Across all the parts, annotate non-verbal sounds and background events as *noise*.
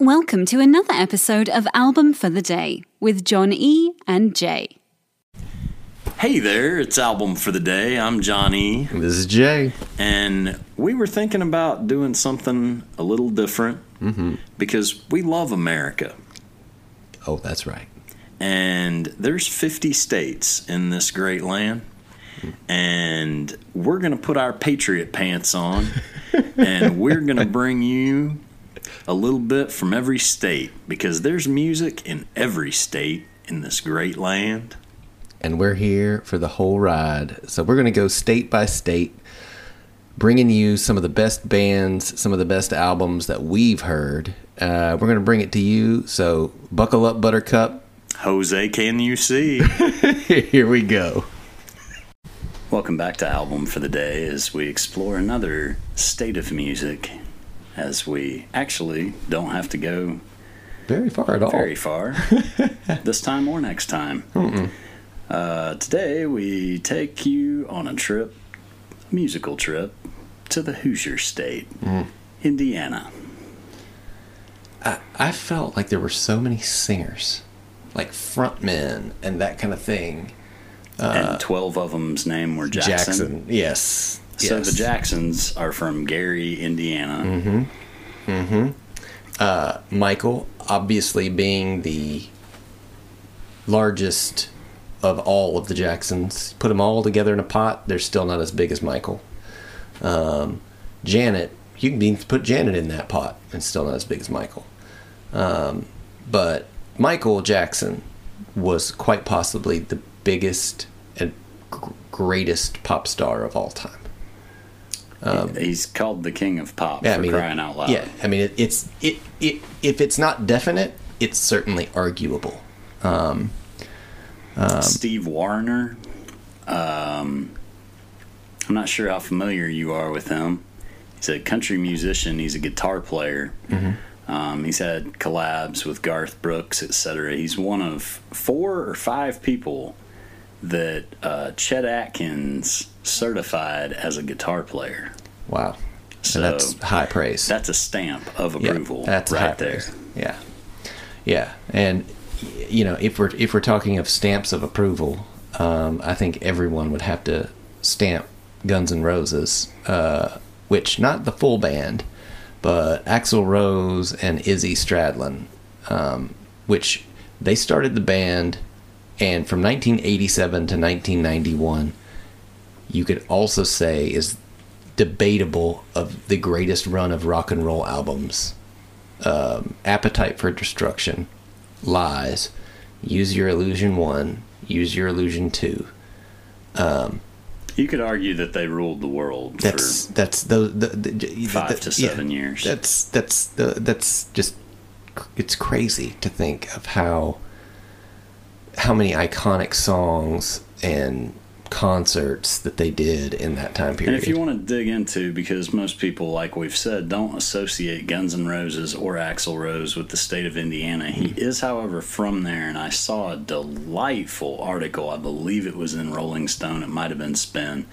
Welcome to another episode of Album for the Day with John E. and Jay. Hey there, it's Album for the Day. I'm Johnny, This is Jay. and we were thinking about doing something a little different mm-hmm. because we love America. Oh, that's right. And there's 50 states in this great land. And we're going to put our patriot pants on *laughs* and we're going to bring you a little bit from every state because there's music in every state in this great land. And we're here for the whole ride. So we're going to go state by state, bringing you some of the best bands, some of the best albums that we've heard. Uh, we're going to bring it to you. So buckle up, Buttercup. Jose, can you see? *laughs* Here we go. Welcome back to Album for the Day as we explore another state of music. As we actually don't have to go Very far at all. very far *laughs* this time or next time. Uh, today we take you on a trip, a musical trip, to the Hoosier State, Indiana. I, I felt like there were so many singers, like frontmen and that kind of thing. and 12 of them's name were Jackson. Yes. So the Jacksons are from Gary, Indiana. Michael, obviously being the largest of all of the Jacksons, put them all together in a pot, they're still not as big as Michael. Um, Janet, you can put Janet in that pot and still not as big as Michael. Um, but Michael Jackson was quite possibly the biggest and gr- greatest pop star of all time. He's called the King of Pop Yeah, for I mean, crying out loud. Yeah, I mean, it, it's it, it if it's not definite, it's certainly arguable. Um, Steve Wariner. Um, I'm not sure how familiar you are with him. He's a country musician. He's a guitar player. Um, he's had collabs with Garth Brooks, etc. He's one of four or five people that uh, Chet Atkins certified as a guitar player. wow, So and that's high praise. that's a stamp of Yeah, approval that's high right there. praise. Yeah, yeah, and you know, if we're if we're talking of stamps of approval, um, I think everyone would have to stamp Guns N' Roses, uh, which not the full band, but Axl Rose and Izzy Stradlin, um, which they started the band, and from 1987 to 1991, you could also say is debatable of the greatest run of rock and roll albums. Um, Appetite for Destruction, Lies, Use Your Illusion 1, Use Your Illusion 2. You could argue that they ruled the world That's for that's the, the, the five the- to yeah, seven years. That's that's the that's just it's crazy to think of how how many iconic songs and concerts that they did in that time period. And if you want to dig into, because most people, like we've said, don't associate Guns N' Roses or Axl Rose with the state of Indiana. He Mm-hmm. is, however, from there, and I saw a delightful article. I believe it was in Rolling Stone. It might have been Spin,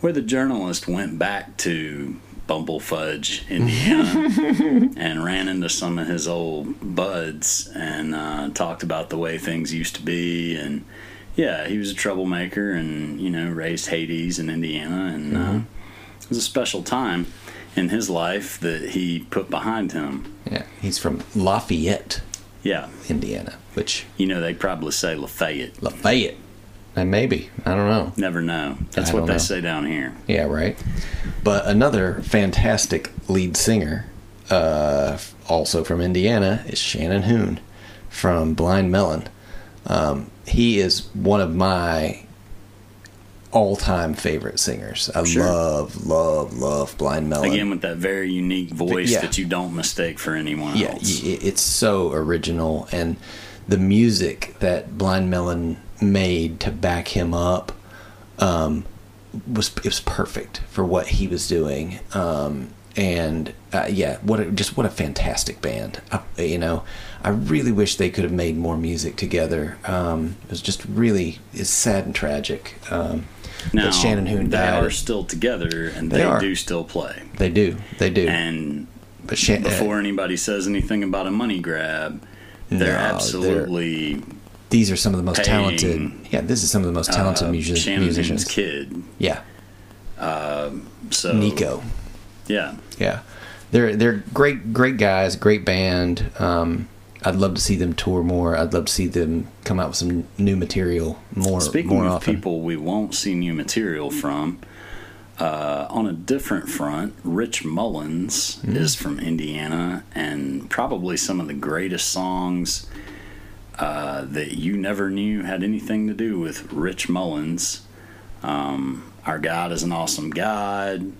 where the journalist went back to Bumblefudge, *laughs* Indiana, and ran into some of his old buds and uh, talked about the way things used to be and yeah, he was a troublemaker and, you know, raised Hades in Indiana. And uh, it was a special time in his life that he put behind him. yeah, he's from Lafayette, Yeah. Indiana, which You know, they probably say Lafayette. Lafayette. And maybe I don't know. Never know. That's I what they know. say down here. Yeah, right. But another fantastic lead singer, uh, also from Indiana, is Shannon Hoon from Blind Melon. Um, he is one of my all-time favorite singers. I Sure. love, love, love Blind Melon. Again, with that very unique voice yeah. that you don't mistake for anyone yeah, else. y- it's so original, and the music that Blind Melon made to back him up um, was it was perfect for what he was doing. Um, and uh, yeah, what a, just what a fantastic band. I, you know, I really wish they could have made more music together. Um, it was just really it's sad and tragic. Um, Now, that Shannon Hoon they died. are still together and They they, do still play. They do, they do. And but Shan- uh, before anybody says anything about a money grab, they're No, they're- absolutely these are some of the most paying, talented. Yeah, this is some of the most talented uh, music- musicians. kid. Yeah, So Nico. Yeah, Yeah, they're they're great great guys, great band. Um, I'd love to see them tour more. I'd love to see them come out with some new material more Speaking more of often. people we won't see new material from, uh, on a different front, Rich Mullins Hmm. is from Indiana, and probably some of the greatest songs uh, that you never knew had anything to do with Rich Mullins. Um, Our God is an awesome God.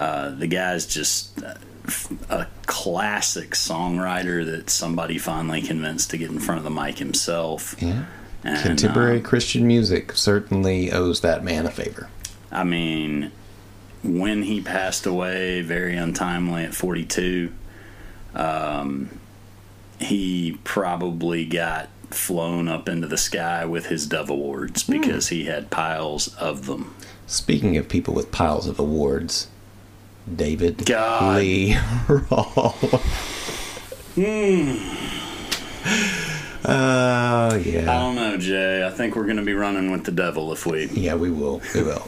Uh, the guy's just a classic songwriter that somebody finally convinced to get in front of the mic himself. Yeah. And, Contemporary uh, Christian music certainly owes that man a favor. I mean, when he passed away very untimely at 42, um, he probably got flown up into the sky with his Dove Awards because he had piles of them. Speaking of people with piles of awards, David God. Lee *laughs* Roth. Oh I yeah, I don't know, Jay. I think we're going to be running with the devil if we. yeah, we will, we will.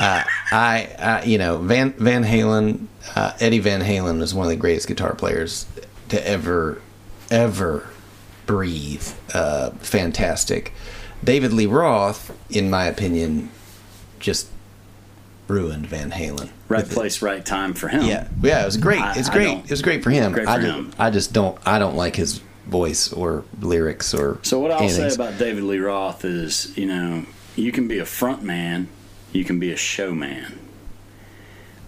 uh, I, I, you know, Van Van Halen, uh, Eddie Van Halen is one of the greatest guitar players to ever, ever breathe. Uh, fantastic. David Lee Roth, in my opinion, just ruined Van Halen. Right With it. place, right time for him. Yeah, yeah, it was great. It's great. It was great for him. Great I, for just, him. I just don't. I don't like his voice or lyrics or. So what I'll anything. say about David Lee Roth is, you know, you can be a front man, you can be a showman.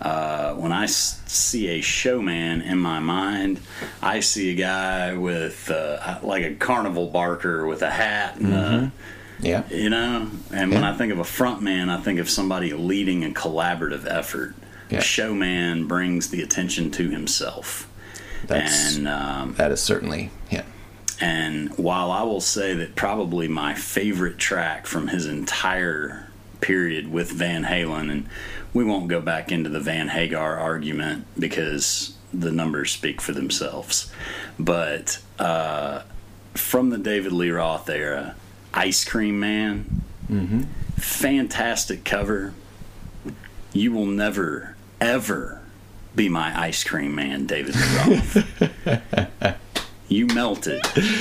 Uh, when I see a showman in my mind, I see a guy with uh, like a carnival barker with a hat and a, yeah, you know. And when Yeah. I think of a front man, I think of somebody leading a collaborative effort. Yeah. A showman brings the attention to himself, that's and um, that is certainly him. and while I will say that probably my favorite track from his entire period with Van Halen, and we won't go back into the Van Hagar argument because the numbers speak for themselves. But uh, from the David Lee Roth era, Ice Cream Man, Mm-hmm. fantastic cover. You will never, ever be my ice cream man, David Lee *laughs* you melted. You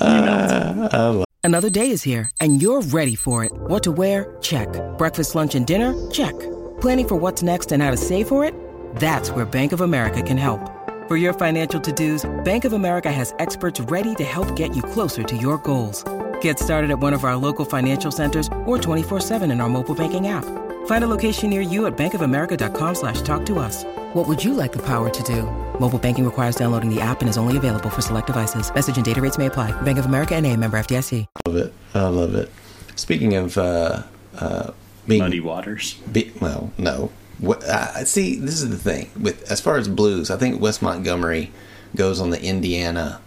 melted. Another day is here, and you're ready for it. What to wear? Check. Breakfast, lunch, and dinner? Check. Planning for what's next and how to save for it? That's where Bank of America can help. For your financial to-dos, Bank of America has experts ready to help get you closer to your goals. Get started at one of our local financial centers or 24-7 in our mobile banking app. Find a location near you at bankofamerica.com slash talk to us. What would you like the power to do? Mobile banking requires downloading the app and is only available for select devices. Message and data rates may apply. Bank of America and a member FDIC. love it. I love it. Speaking of uh, uh, being Muddy Waters. Be, well, no. What, I see, this is the thing with as far as blues. I think Wes Montgomery goes on the Indiana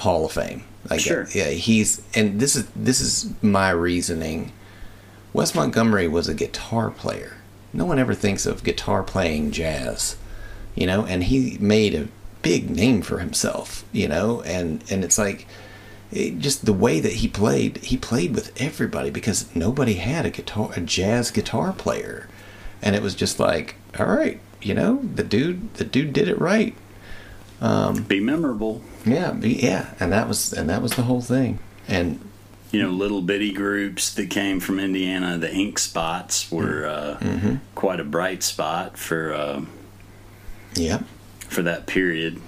Hall of Fame. Like, Sure. Yeah, he's and this is this is my reasoning. Wes Montgomery was a guitar player. No one ever thinks of guitar playing jazz, you know, and he made a big name for himself, you know, and and it's like it, just the way that he played, he played with everybody because nobody had a guitar, a jazz guitar player, and it was just like, all right, you know, the dude, the dude did it right. Be memorable. Yeah, be, yeah, and that was and that was the whole thing. And You know, little bitty groups that came from Indiana. The Ink Spots were uh, Mm-hmm. quite a bright spot for uh, yeah, for that period.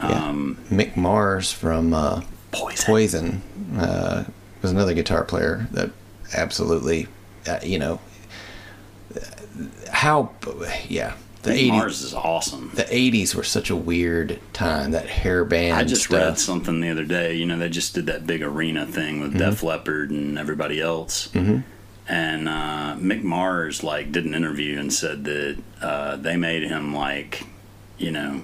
yeah. Um, Mick Mars from uh, Poison. Poison uh, was another guitar player that absolutely, uh, you know, how, yeah, the Mick 80s. Mars is awesome. the 80s were such a weird time that hair band I just stuff. read something the other day. You know, they just did that big arena thing with Def Leppard and everybody else. Mm-hmm. And uh, Mick Mars like did an interview and said that uh, they made him like, you know,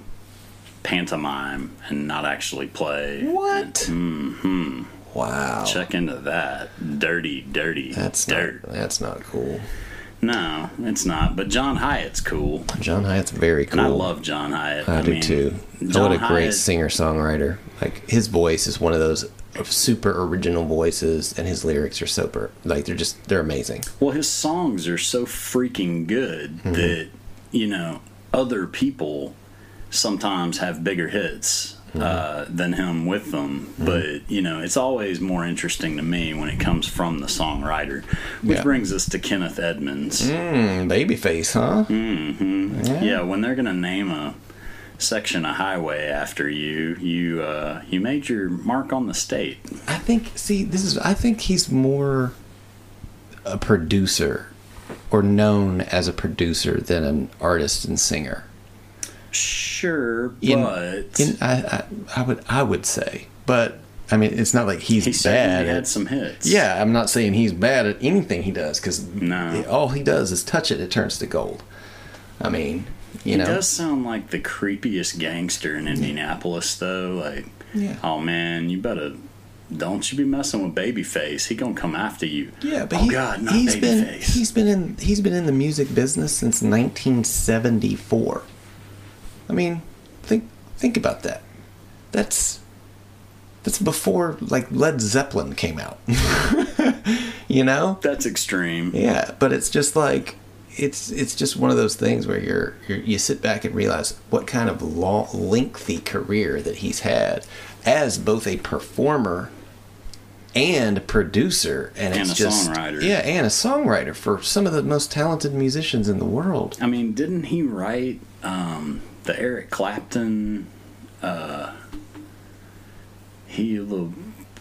pantomime and not actually play. what Mm-hmm. wow Check into that. Dirty, dirty, that's dirt. not that's not cool No, it's not. But John Hiatt's cool, John Hiatt's very cool. and I love John Hiatt. I, do mean, too. John what a great singer songwriter. Like his voice is one of those super original voices, and his lyrics are super like they're just they're amazing. Well, his songs are so freaking good Mm-hmm. that you know other people sometimes have bigger hits Mm-hmm. uh, than him with them. But you know, it's always more interesting to me when it comes from the songwriter. Which Yeah. brings us to Kenneth Edmonds. Mm, babyface, huh? Mm. Yeah. when they're gonna name a section of highway after you, you uh, you made your mark on the state. I think. See, this is. I think he's more a producer, or known as a producer than an artist and singer. Sure, In- but In, I, I, I would. I would say, but I mean, it's not like he's he bad. at- had some hits. Yeah, I'm not saying he's bad at anything he does because No. all he does is touch it, it turns to gold. I mean, you he know, does sound like the creepiest gangster in Indianapolis, though. Like, Yeah. oh man, you better don't you be messing with Babyface. He gonna come after you. yeah, but oh he, God, not he's been he's been in he's been in the music business since 1974. I mean, think think about that. That's that's before like Led Zeppelin came out. *laughs* you know? That's extreme. Yeah, but it's just like it's it's just one of those things where you're, you're you sit back and realize what kind of long, lengthy career that he's had as both a performer and producer, and, And it's a just songwriter. yeah, and a songwriter for some of the most talented musicians in the world. I mean, didn't he write um, the Eric Clapton? Uh, Heal the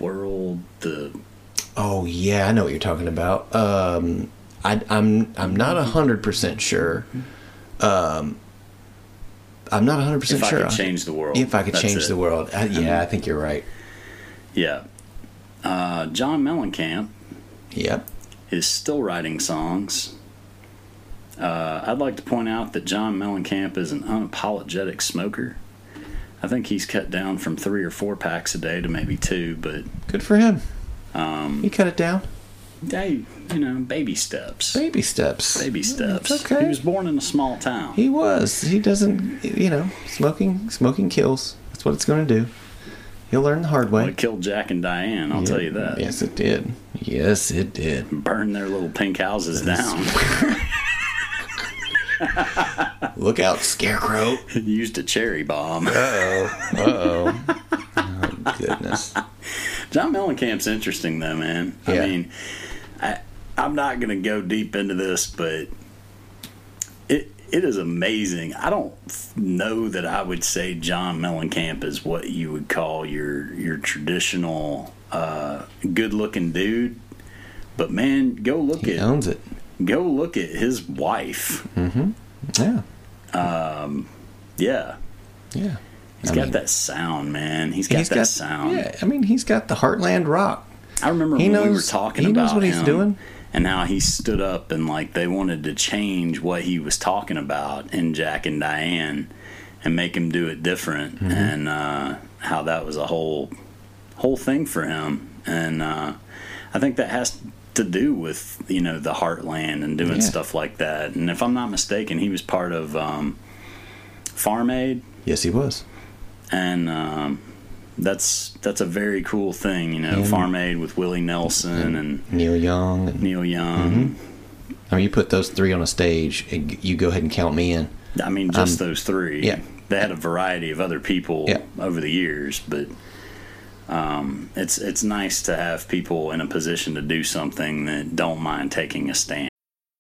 world. The Oh yeah, I know what you're talking about. Um, I, I'm I'm not hundred percent sure. Um, I'm not hundred percent sure. if I could change the world. If I could change it. The world, I, yeah, I think you're right. Yeah. Uh, John Mellencamp Yep. is still writing songs. Uh, I'd like to point out that John Mellencamp is an unapologetic smoker. I think he's cut down from three or four packs a day to maybe two, but Good for him. um, He cut it down. hey, you know, baby steps. Baby steps. Baby steps. It's okay. He was born in a small town. He was. He doesn't. You know, smoking. Smoking kills. That's what it's going to do. He'll learn the hard Well, way. it killed Jack and Diane, I'll tell you that. Yes, it did. Yes, it did. Burn their little pink houses down. *laughs* *laughs* Look out, Scarecrow. Used a cherry bomb. Uh oh. Oh goodness. John Mellencamp's interesting though, man. Yeah. I mean, I, I'm not going to go deep into this, but it it is amazing. I don't know that I would say John Mellencamp is what you would call your your traditional uh, good looking dude. But man, go look He at owns it. Go look at his wife. Yeah. Yeah, Yeah. he's I got mean, that sound, man. He's got he's that got sound. Yeah. I mean, he's got the Heartland rock. I remember He when we were knows- talking he about knows what he's doing. and how he stood up and like they wanted to change what he was talking about in Jack and Diane and make him do it different Mm-hmm. and uh, how that was a whole whole thing for him and uh, I think that has to do with you know the heartland and doing Yeah. stuff like that and if I'm not mistaken he was part of um, Farm Aid Yes, he was. and um, that's that's a very cool thing, you know. And- Farm Aid with Willie Nelson and Neil Young. And, Neil Young. I mean, you put those three on a stage, and you go ahead and count me in. I mean, just Um, those three. yeah. They had a variety of other people Yeah. over the years, but um, it's it's nice to have people in a position to do something that don't mind taking a stand.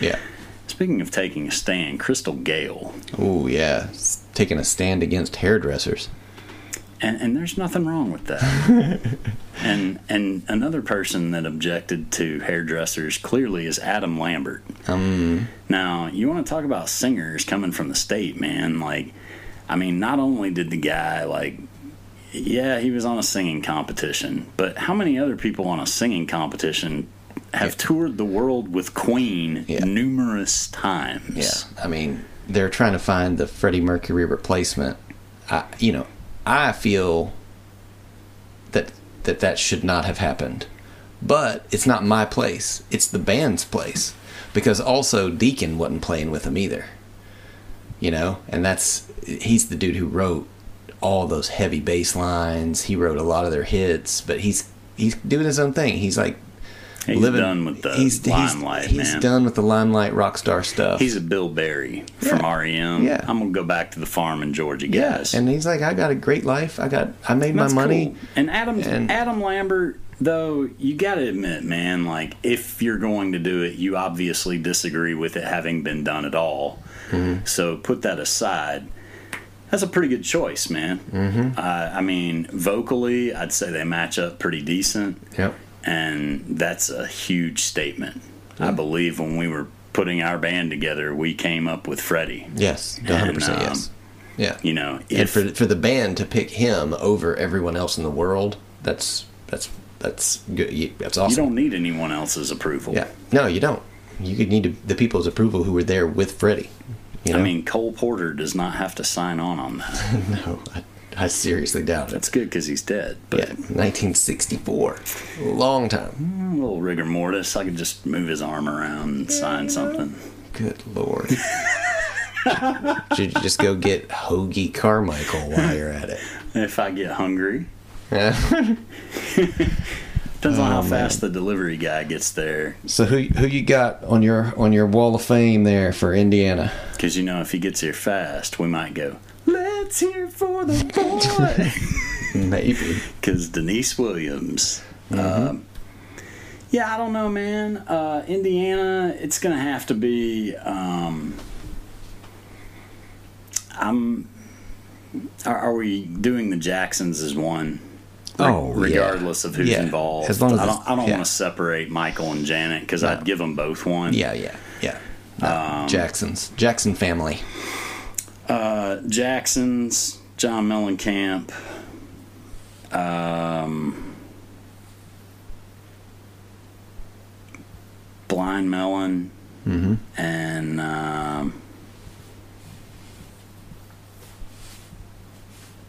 Yeah. Speaking of taking a stand, Crystal Gayle, Oh yeah, S- taking a stand against hairdressers. and and there's nothing wrong with that. *laughs* and and another person that objected to hairdressers clearly is Adam Lambert. Um, now you want to talk about singers coming from the state, man? Like, I mean, not only did the guy like, yeah, he was on a singing competition, but how many other people on a singing competition have toured the world with Queen Yeah. numerous times? Yeah, I mean, they're trying to find the Freddie Mercury replacement. I, you know, I feel that that that should not have happened, but it's not my place. It's the band's place because also Deacon wasn't playing with them either. You know, and that's he's the dude who wrote all those heavy bass lines. He wrote a lot of their hits, but he's he's doing his own thing. He's like He's done with the he's, limelight, he's, he's man. done with the limelight rock star stuff. He's a Bill Berry from REM. Yeah. I'm gonna go back to the farm in Georgia, Yeah, guys. and he's like, I got a great life. I got, I made my That's money. cool. And Adam and- Adam Lambert, though, you got to admit, man, like if you're going to do it, you obviously disagree with it having been done at all. Mm-hmm. So put that aside. That's a pretty good choice, man. Mm-hmm. Uh, I mean, vocally, I'd say they match up pretty decent, Yep. And that's a huge statement. I believe when we were putting our band together, we came up with Freddie. Yes, one hundred percent. And, um, Yes. Yeah. You know, and for for the band to pick him over everyone else in the world, that's that's that's good. You- That's you don't need anyone else's approval. yeah. No, you don't. You could need the people's approval who were there with Freddie. You know? I mean, Cole Porter does not have to sign on on that. *laughs* no, I, I seriously doubt it. That's good because he's dead. But yeah, 1964, long time. a little rigor mortis. I could just move his arm around and sign something. Good lord. *laughs* Should you just go get Hoagy Carmichael while you're at it? If I get hungry. *laughs* Depends on how oh, fast the delivery guy gets there. So who who you got on your on your wall of fame there for Indiana? Because, you know, if he gets here fast, we might go, let's hear for the boy. *laughs* Maybe. Because Deniece Williams. Um, yeah, I don't know, man. Uh, Indiana, it's going to have to be. Um, I'm. Are, are we doing the Jacksons as one? Re- Oh, yeah. regardless of who's Yeah. involved. As long as I don't. I don't yeah. want to separate Michael and Janet because No. I'd give them both one. Yeah, yeah, yeah. No, Um, Jackson's Jackson family. Uh, Jacksons, John Mellencamp. Um, Blind Melon. Mm-hmm. And um,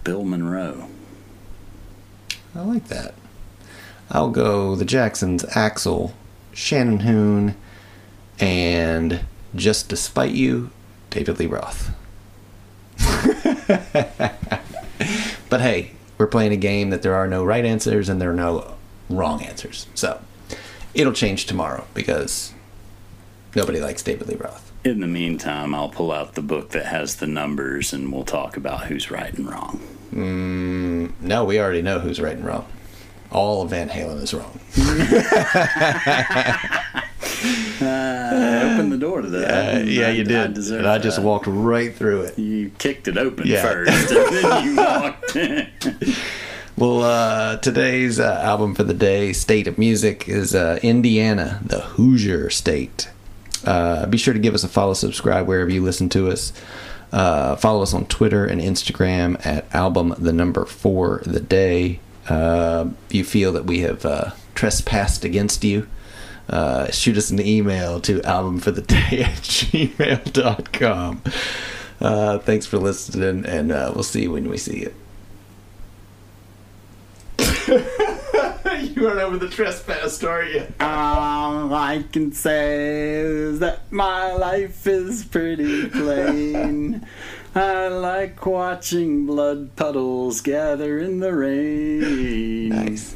Bill Monroe. I like that. I'll go the Jacksons, Axl, Shannon Hoon, and just despite you, David Lee Roth. *laughs* but hey, we're playing a game that there are no right answers and there are no wrong answers. So it'll change tomorrow because nobody likes David Lee Roth. In the meantime, I'll pull out the book that has the numbers and we'll talk about who's right and wrong. Mm, no, we already know who's right and wrong. All of Van Halen is wrong. *laughs* I *laughs* opened the door to that. Uh, yeah, you did. I and I just that. walked right through it. You kicked it open Yeah. first, and then you walked in. *laughs* Well, uh, today's uh, album for the day, State of Music, is uh, Indiana, the Hoosier State. Uh, be sure to give us a follow, subscribe wherever you listen to us. Uh, follow us on Twitter and Instagram at album the number for the day. Uh, if you feel that we have uh, trespassed against you, uh, shoot us an email to albumfortheday at gmail.com. Uh, thanks for listening, and uh, we'll see you when we see you. *laughs* you weren't over the trespass story. All I can say is that my life is pretty plain. *laughs* I like watching blood puddles gather in the rain. Nice.